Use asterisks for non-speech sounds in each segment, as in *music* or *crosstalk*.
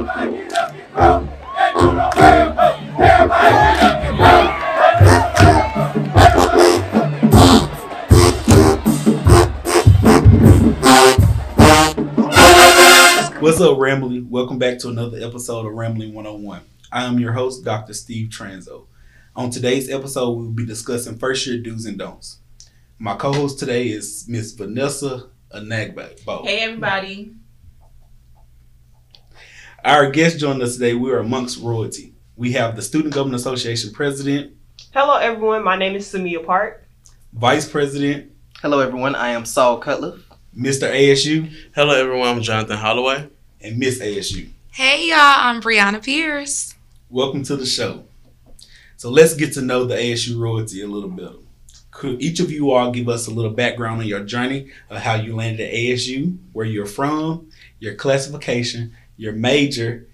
What's up, Ramley? Welcome back to another episode of Ramley 101. I am your host, Dr. Steve Tranzo. On today's episode, we'll be discussing first year do's and don'ts. My co host today is Miss Vanessa Anagbo. Hey, everybody. Our guest joined us today, we are amongst royalty. We have the Student Government Association President, Hello, everyone. My name is Samia Park. Vice President, Hello, everyone. I am Saul Cutliff. Mr. ASU, Hello, everyone. I'm Johnathan Holloway. and Miss ASU. Hey, y'all. I'm Breanna Pierce. Welcome to the show. So let's get to know the ASU royalty a little bit. Could each of you all give us a little background on your journey of how you landed at ASU, where you're from, your classification, your major,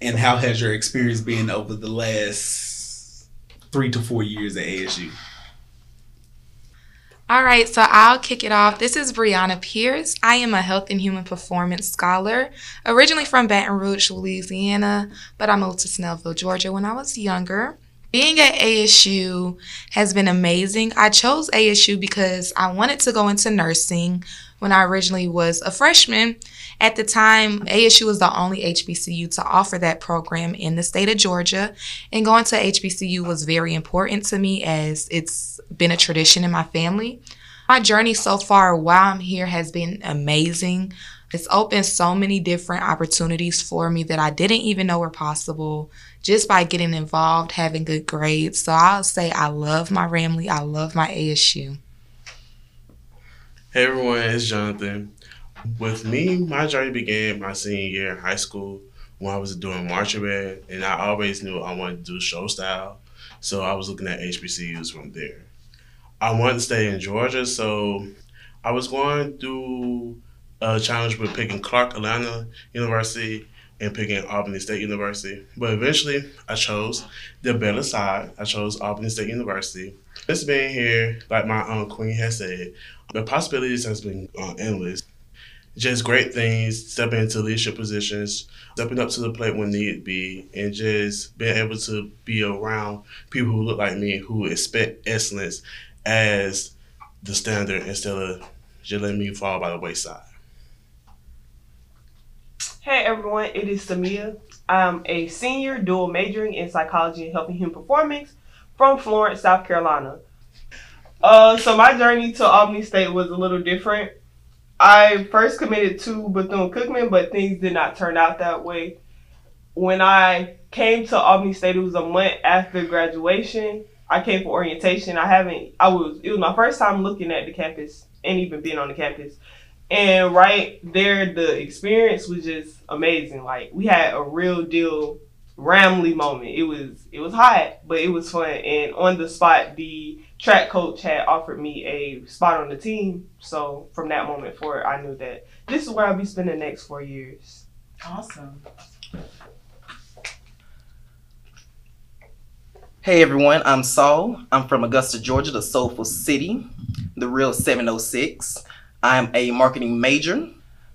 and how has your experience been over the last three to four years at ASU? All right, so I'll kick it off. This is Breanna Pierce. I am a health and human performance scholar, originally from Baton Rouge, Louisiana, but I moved to Snellville, Georgia when I was younger. Being at ASU has been amazing. I chose ASU because I wanted to go into nursing when I originally was a freshman. At the time, ASU was the only HBCU to offer that program in the state of Georgia. And going to HBCU was very important to me as it's been a tradition in my family. My journey so far while I'm here has been amazing. It's opened so many different opportunities for me that I didn't even know were possible just by getting involved, having good grades. So I'll say I love my Ramley, I love my ASU. Hey, everyone. It's Jonathan. With me, my journey began my senior year in high school when I was doing marching band, and I always knew I wanted to do show style. So I was looking at HBCUs from there. I wanted to stay in Georgia, so I was going through a challenge with picking Clark Atlanta University and picking Albany State University. But eventually, I chose the better side. I chose Albany State University. Just being here, like my aunt Queen has said, the possibilities has been uh, endless. Just great things, stepping into leadership positions, stepping up to the plate when need be, and just being able to be around people who look like me who expect excellence as the standard instead of just letting me fall by the wayside. Hey, everyone. It is Samia. I'm a senior dual majoring in psychology and and human performance from Florence, South Carolina. Uh, so my journey to Albany State was a little different. I first committed to Bethune Cookman, but things did not turn out that way. When I came to Albany State, it was a month after graduation. I came for orientation. I haven't. I was. It was my first time looking at the campus and even being on the campus. And right there, the experience was just amazing. Like we had a real deal Ramley moment. It was it was hot, but it was fun. And on the spot, the track coach had offered me a spot on the team. So from that moment forward, I knew that this is where I'll be spending the next four years. Awesome. Hey, everyone. I'm Saul. I'm from Augusta, Georgia, the soulful city, the real 706. I'm a marketing major.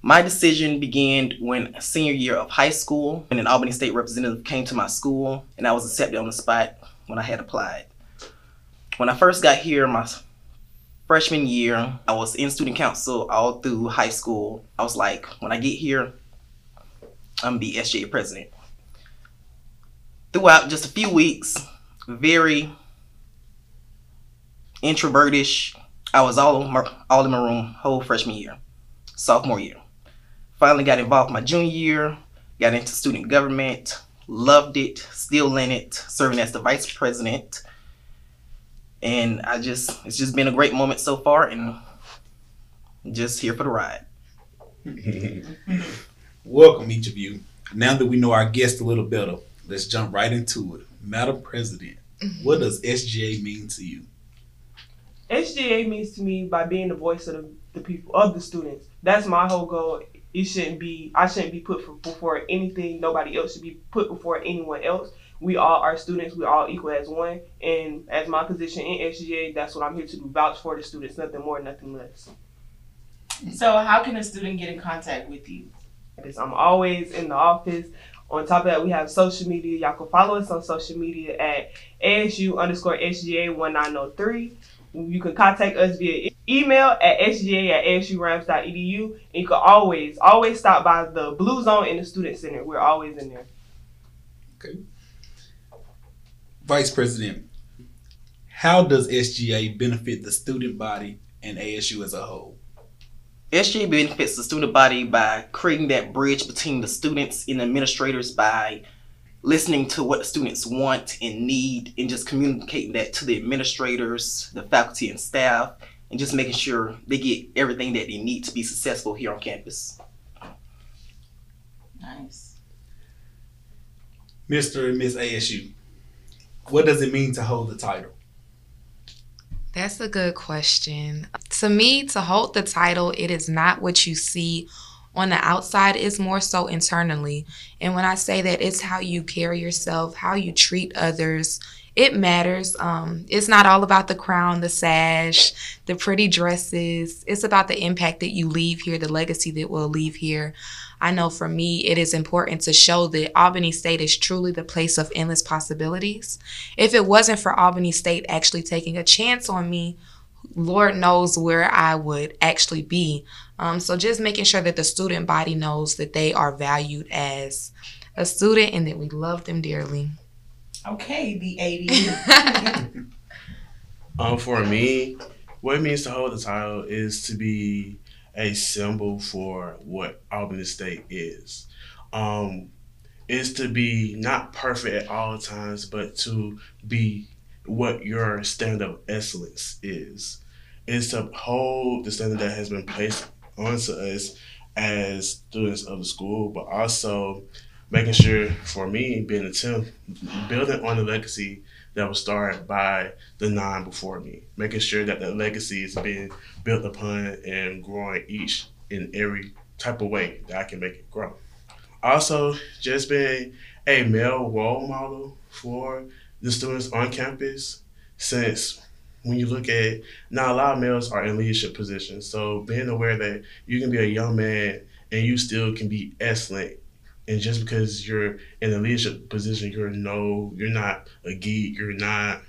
My decision began when senior year of high school, when an Albany State representative came to my school, and I was accepted on the spot when I had applied. When I first got here, my freshman year, I was in student council all through high school. I was like, when I get here, I'm gonna be SGA president. Throughout just a few weeks, very introvertish. I was all all in my room whole freshman year, sophomore year. Finally got involved my junior year, got into student government, loved it, still in it, serving as the vice president. And I just, it's just been a great moment so far and just here for the ride. *laughs* Welcome, each of you. Now that we know our guest a little better, let's jump right into it. Madam President, what does SGA mean to you? SGA means to me by being the voice of the, the people of the students. That's my whole goal. It shouldn't be I shouldn't be put for, before anything. Nobody else should be put before anyone else. We all are students. We all equal as one. And as my position in SGA, that's what I'm here to do. Vouch for the students. Nothing more, nothing less. So, how can a student get in contact with you? Because I'm always in the office, On top of that, we have social media. Y'all can follow us on social media at ASU underscore SGA 1903. You can contact us via email at sga at asurams.edu. And you can always, always stop by the Blue Zone in the Student Center. We're always in there. Okay. Vice President, how does SGA benefit the student body and ASU as a whole? SGA benefits the student body by creating that bridge between the students and administrators by listening to what the students want and need and just communicating that to the administrators, the faculty and staff, and just making sure they get everything that they need to be successful here on campus. Nice. Mr. and Miss ASU, what does it mean to hold the title? That's a good question. To me, to hold the title, it is not what you see on the outside, it's more so internally. And when I say that, it's how you carry yourself, how you treat others. It matters. Um, it's not all about the crown, the sash, the pretty dresses. It's about the impact that you leave here, the legacy that we'll leave here. I know for me, it is important to show that Albany State is truly the place of endless possibilities. If it wasn't for Albany State actually taking a chance on me, Lord knows where I would actually be. Um, so just making sure that the student body knows that they are valued as a student and that we love them dearly. Okay, the 80. *laughs* *laughs* Um, for me, what it means to hold the title is to be a symbol for what Albany State is. Um, is to be not perfect at all times, but to be what your standard of excellence is. Is to hold the standard that has been placed onto us as students of the school, but also making sure for me being a Tim, building on the legacy that was started by the nine before me, making sure that the legacy is being built upon and growing each in every type of way that I can make it grow. Also, just being a male role model for the students on campus, since when you look at now a lot of males are in leadership positions. So being aware that you can be a young man and you still can be excellent and just because you're in a leadership position, you're no, you're not a geek. You're not.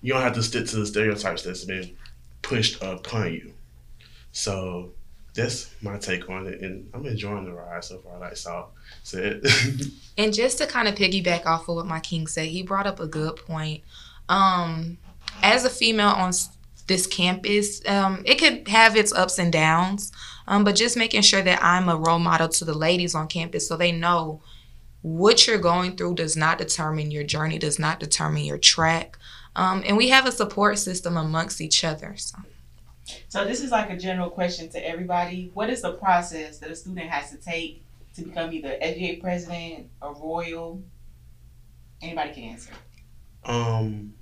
You don't have to stick to the stereotypes that's been pushed upon you. So that's my take on it, and I'm enjoying the ride so far. Like Saul said. *laughs* and just to kind of piggyback off of what my king said, he brought up a good point. Um, as a female on this campus, um, it could have its ups and downs. Um, but just making sure that I'm a role model to the ladies on campus so they know what you're going through does not determine your journey, does not determine your track. Um, and we have a support system amongst each other. So. so, this is like a general question to everybody. What is the process that a student has to take to become either SGA president or royal? Anybody can answer. Um,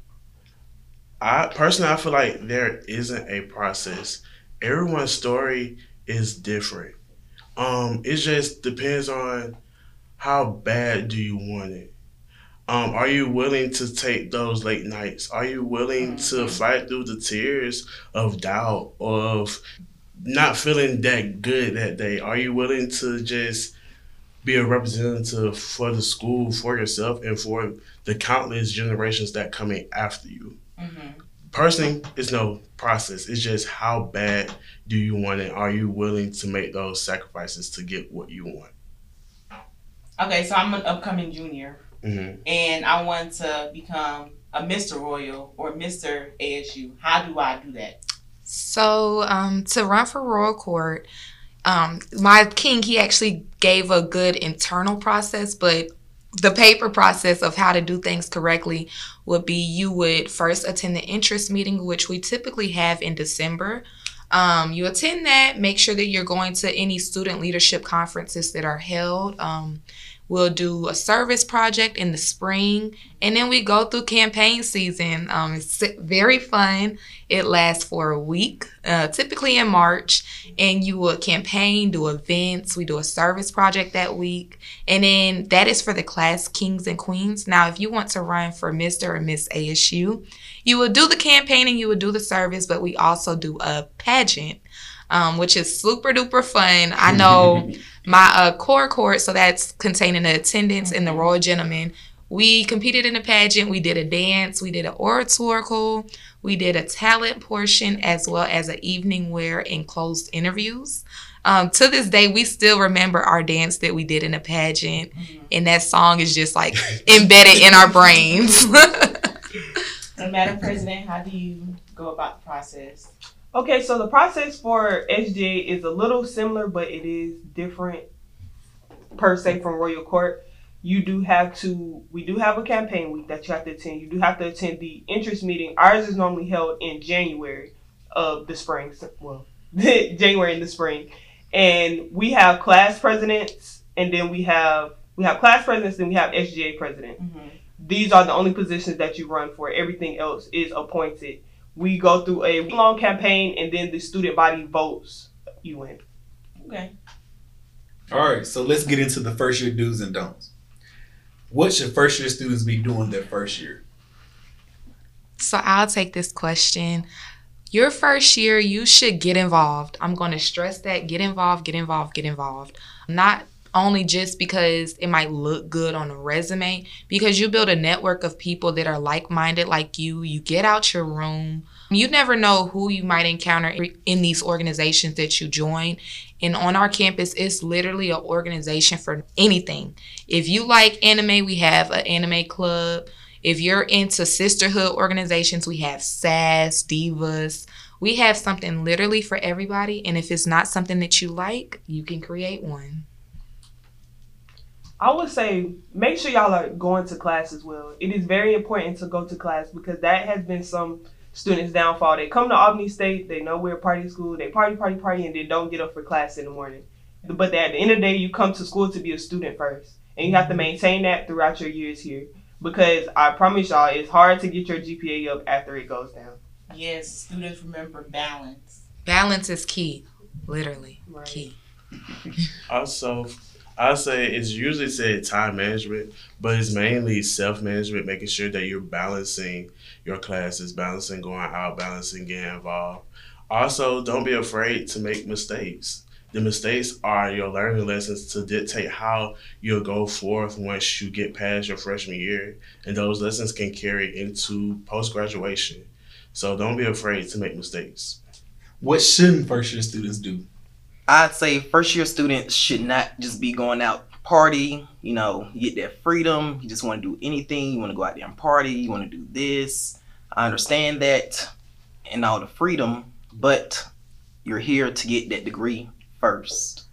I personally, I feel like there isn't a process. Everyone's story is different. Um, it just depends on how bad do you want it. Um, are you willing to take those late nights? Are you willing to mm-hmm. fight through the tears of doubt, of not feeling that good that day? Are you willing to just be a representative for the school, for yourself, and for the countless generations that coming after you? Mm-hmm personally, it's no process. It's just how bad do you want it? Are you willing to make those sacrifices to get what you want? Okay, so I'm an upcoming junior, mm-hmm. and I want to become a Mr. Royal or Mr. ASU. How do I do that? So, um, to run for Royal Court, um, my king, he actually gave a good internal process, but the paper process of how to do things correctly would be you would first attend the interest meeting, which we typically have in December. Um, you attend that, make sure that you're going to any student leadership conferences that are held. Um, We'll do a service project in the spring, and then we go through campaign season. Um, it's very fun. It lasts for a week, uh, typically in March, and you will campaign, do events. We do a service project that week, and then that is for the class kings and queens. Now, if you want to run for Mr. or Miss ASU, you will do the campaign and you will do the service, but we also do a pageant um, which is super duper fun. I know *laughs* my uh, core court, so that's containing the attendance and the Royal Gentlemen. We competed in a pageant. We did a dance. We did an oratorical. We did a talent portion as well as an evening wear and closed interviews. Um, to this day, we still remember our dance that we did in a pageant, and that song is just like embedded in our brains. *laughs* So, Madam President, how do you go about the process? Okay, so the process for SGA is a little similar, but it is different per se from Royal Court. You do have to, we do have a campaign week that you have to attend. You do have to attend the interest meeting. Ours is normally held in January of the spring, well, *laughs* January in the spring. And we have class presidents, and then we have we have class presidents, and we have SGA president Mm-hmm. these are the only positions that you run for. Everything else is appointed. We go through a long campaign and then the student body votes you in. Okay. All right, so let's get into the first year do's and don'ts. What should first year students be doing their first year? So I'll take this question. Your first year, you should get involved. I'm going to stress that get involved, get involved, get involved. Not only just because it might look good on a resume, because you build a network of people that are like minded like you. You get out your room. You never know who you might encounter in these organizations that you join. And on our campus, it's literally an organization for anything. If you like anime, we have an anime club. If you're into sisterhood organizations, we have SAS, Divas. We have something literally for everybody. And if it's not something that you like, you can create one. I would say make sure y'all are going to class as well. It is very important to go to class because that has been some students' downfall. They come to Albany State, they know we're a party school, they party, party, party, and then don't get up for class in the morning. But at the end of the day, you come to school to be a student first. And you have to maintain that throughout your years here. Because I promise y'all, it's hard to get your GPA up after it goes down. Yes, students remember balance. Balance is key, literally Right. key. Also, I say it's usually said time management, but it's mainly self management, making sure that you're balancing your classes, balancing going out, balancing getting involved. Also, don't be afraid to make mistakes. The mistakes are your learning lessons to dictate how you'll go forth once you get past your freshman year, and those lessons can carry into post graduation. So don't be afraid to make mistakes. What shouldn't first year students do? I'd say first year students should not just be going out party, you know, get that freedom. You just want to do anything. You want to go out there and party. You want to do this. I understand that and all the freedom, but you're here to get that degree first.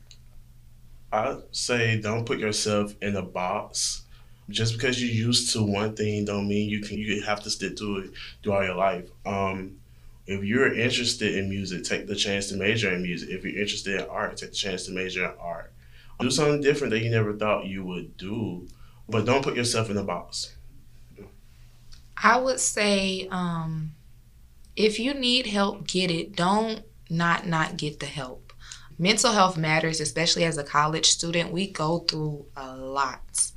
I say don't put yourself in a box. Just because you're used to one thing don't mean you can you have to stick to it throughout your life. Um, if you're interested in music, take the chance to major in music. If you're interested in art, take the chance to major in art. Do something different that you never thought you would do, but don't put yourself in a box. I would say um, if you need help, get it. Don't not not get the help. Mental health matters, especially as a college student. We go through a lot.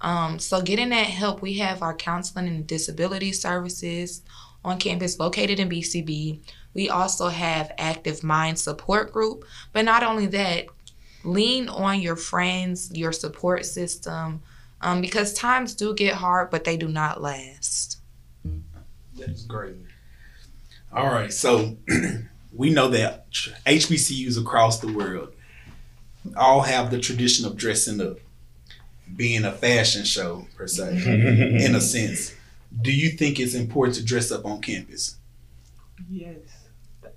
Um, so getting that help, we have our counseling and disability services on campus located in BCB. We also have Active Mind Support Group. But not only that, lean on your friends, your support system, um, because times do get hard, but they do not last. That is great. All right, so *clears throat* we know that HBCUs across the world all have the tradition of dressing up, being a fashion show per se, *laughs* in a sense. Do you think it's important to dress up on campus? Yes.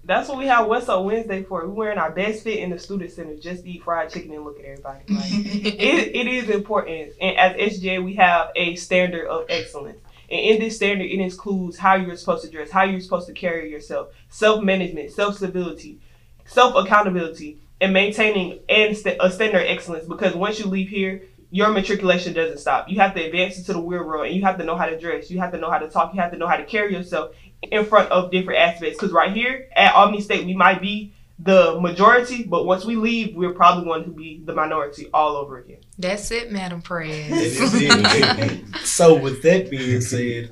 That's what we have What's Up Wednesday for. We're wearing our best fit in the student center just eat fried chicken and look at everybody. Like, *laughs* it, it is important. And as SGA, we have a standard of excellence. And in this standard, it includes how you're supposed to dress, how you're supposed to carry yourself, self management, self stability, self accountability, and maintaining and st- a standard excellence. Because once you leave here, your matriculation doesn't stop. You have to advance into the real world, and you have to know how to dress. You have to know how to talk. You have to know how to carry yourself in front of different aspects. Because right here at Albany State, we might be the majority, but once we leave, we're probably going to be the minority all over again. That's it, Madam That Perez. is it. *laughs* so with that being said,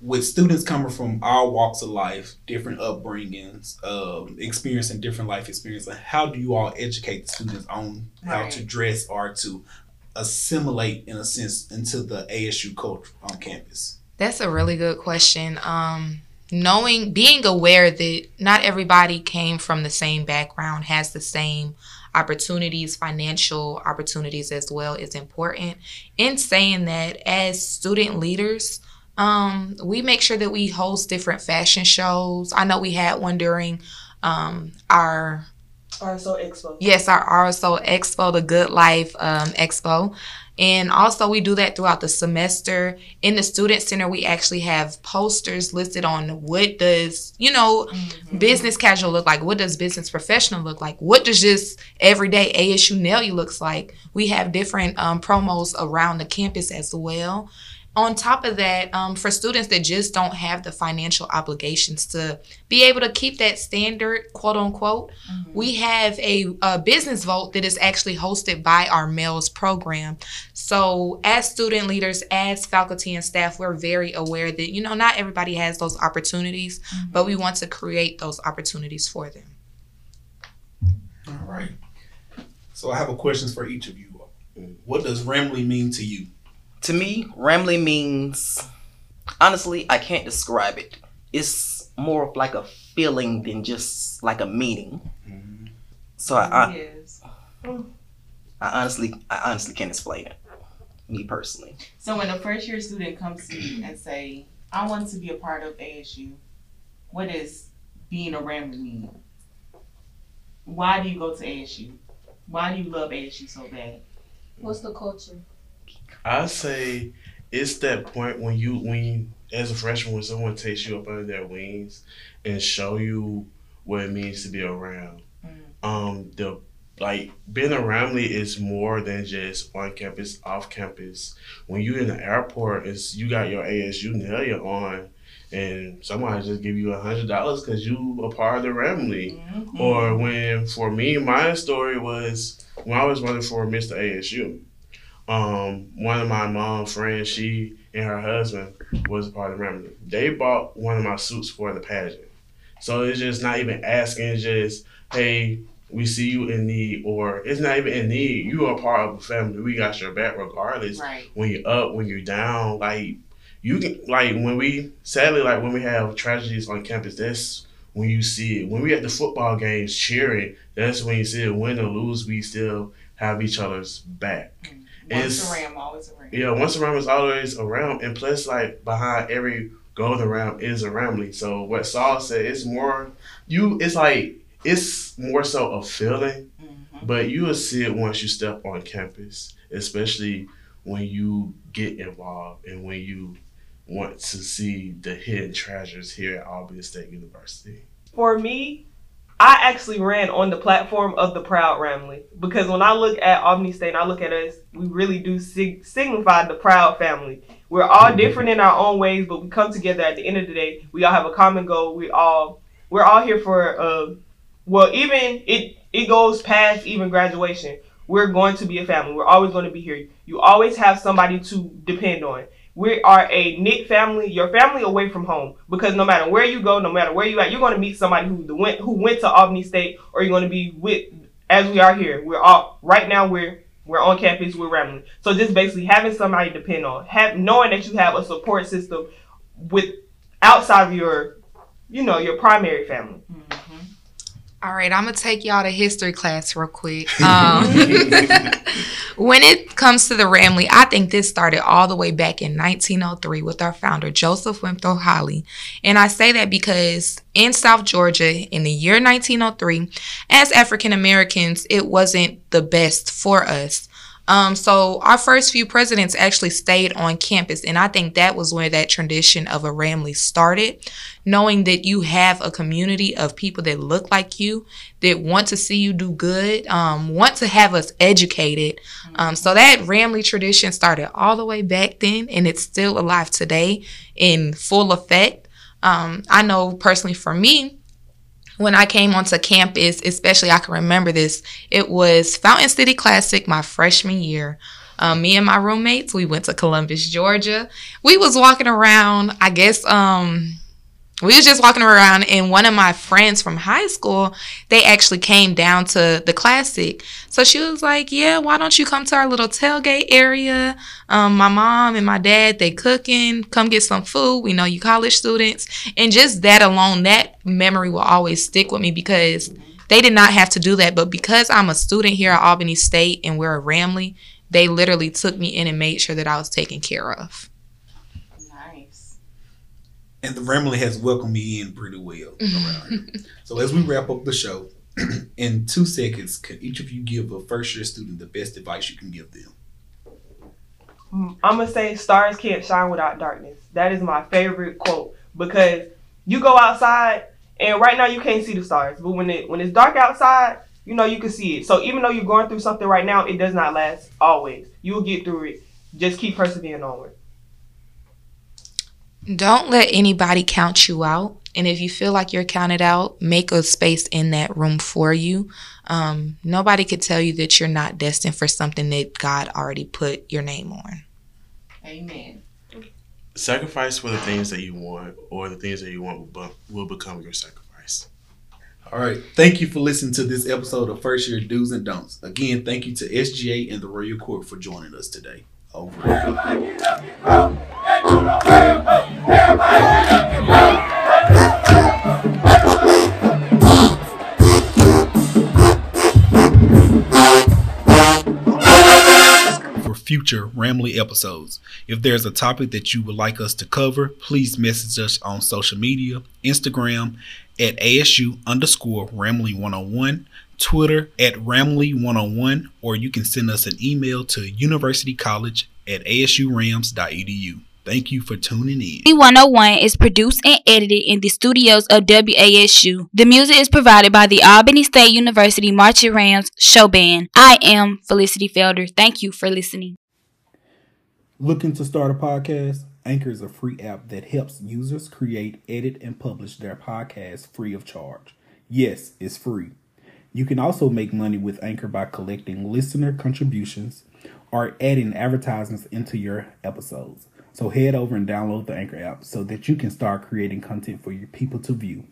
with students coming from all walks of life, different upbringings, um, experiencing different life experiences, how do you all educate the students on how Right. to dress or to assimilate, in a sense, into the ASU culture on campus? That's a really good question. Um, knowing, being aware that not everybody came from the same background, has the same opportunities, financial opportunities as well, is important. In saying that, as student leaders, um, we make sure that we host different fashion shows. I know we had one during um, our RSO Expo. Yes, our RSO Expo, the Good Life um, Expo. And also, we do that throughout the semester. In the Student Center, we actually have posters listed on what does, you know, business casual look like? What does business professional look like? What does just everyday ASU Nelly looks like? We have different um, promos around the campus as well. On top of that, um, for students that just don't have the financial obligations to be able to keep that standard, quote unquote, we have a, a business vote that is actually hosted by our males program. So, as student leaders, as faculty and staff, we're very aware that, you know, not everybody has those opportunities, but we want to create those opportunities for them. All right. So I have a questions for each of you. What does Ramley mean to you? To me, Ramley means honestly, I can't describe it. It's more of like a feeling than just like a meaning. So I, I, Yes. I honestly, I honestly can't explain it. Me personally. So when a first year student comes to you and say, I want to be a part of ASU, what does being a Ramley mean? Why do you go to ASU? Why do you love ASU so bad? What's the culture? I say it's that point when you when you, as a freshman when someone takes you up under their wings and show you what it means to be around. Mm. Um the like being around me is more than just on campus, off campus. When you in the airport, it's you got your ASU nail on, and somebody just give you a hundred dollars because you a part of the family. Mhm. Or when for me, my story was when I was running for Mr. ASU. Um, one of my mom's friends, she and her husband was part of the family. They bought one of my suits for the pageant. So it's just not even asking, it's just, hey, we see you in need, or it's not even in need. You are part of a family. We got your back regardless Right. when you're up, when you're down, like you can like when we sadly like when we have tragedies on campus, that's when you see it. When we at the football games cheering, that's when you see it. Win or lose, we still have each other's back. Once It's- a Ram, always a Ram. Yeah, once a ram is always around, and plus like behind every golden ram is a ramley. So what Saul said, it's more you. It's like it's more so a feeling Mhm. but you will see it once you step on campus, especially when you get involved and when you want to see the hidden treasures here at Albany State University. For me, I actually ran on the platform of the Proud Family because when I look at Albany State and I look at us, we really do sig- signify the Proud Family. We're all different in our own ways, but we come together at the end of the day. We all have a common goal. We all we're all here for uh, well, even it it goes past even graduation. We're going to be a family. We're always going to be here. You always have somebody to depend on. We are a knit family, your family away from home. Because no matter where you go, no matter where you at, you're going to meet somebody who went who went to Albany State, or you're going to be with as we are here. We're all right now. We're we're on campus. We're family. So just basically having somebody to depend on, have knowing that you have a support system with outside of your, you know, your primary family. Mhm. All right, I'm gonna take y'all to history class real quick. *laughs* Um, *laughs* when it comes to the Ramley, I think this started all the way back in 1903 with our founder Joseph Winthrop Holley, and I say that because in South Georgia in the year 1903, as African Americans, it wasn't the best for us. Um, so our first few presidents actually stayed on campus, and I think that was where that tradition of a Ramley started. Knowing that you have a community of people that look like you, that want to see you do good, um, want to have us educated. Um, so that Ramley tradition started all the way back then, and it's still alive today in full effect. Um, I know personally for me, when I came onto campus, especially I can remember this, it was Fountain City Classic my freshman year. Um, me and my roommates, we went to Columbus, Georgia. We was walking around. I guess um, we was just walking around and one of my friends from high school they actually came down to the classic. So she was like yeah why don't you come to our little tailgate area? Um, my mom and my dad they cooking. Come get some food. We know you college students. And just that alone that memory will always stick with me because they did not have to do that. But because i'm a student here at albany state and we're a ramley they literally took me in and made sure that i was taken care of. Nice. And the Ramley has welcomed me in pretty well around here. *laughs* So as we wrap up the show, *clears throat* in two seconds, can each of you give a first year student the best advice you can give them? I'm gonna say stars can't shine without darkness. That is my favorite quote because you go outside and right now you can't see the stars, but when it when it's dark outside, you know you can see it. So even though you're going through something right now, it does not last always. You will get through it. Just keep persevering onward. Don't let anybody count you out. And if you feel like you're counted out, make a space in that room for you. Um, nobody could tell you that you're not destined for something that God already put your name on. Amen. Sacrifice for the things that you want, or the things that you want will, will become your sacrifice. All right. Thank you for listening to this episode of First Year Do's and Don'ts. Again, thank you to SGA and the Royal Court for joining us today. Over. For future Ramley episodes. If there's a topic that you would like us to cover, please message us on social media, Instagram at ASU underscore Ramley 101, Twitter at Ramley 101, or you can send us an email to universitycollege at asurams.edu. Thank you for tuning in. 101 is produced and edited in the studios of WASU. The music is provided by the Albany State University Marching Rams Show Band. I am Felicity Felder. Thank you for listening. Looking to start a podcast? Anchor is a free app that helps users create, edit, and publish their podcasts free of charge. Yes, it's free. You can also make money with Anchor by collecting listener contributions or adding advertisements into your episodes. So head over and download the Anchor app so that you can start creating content for your people to view.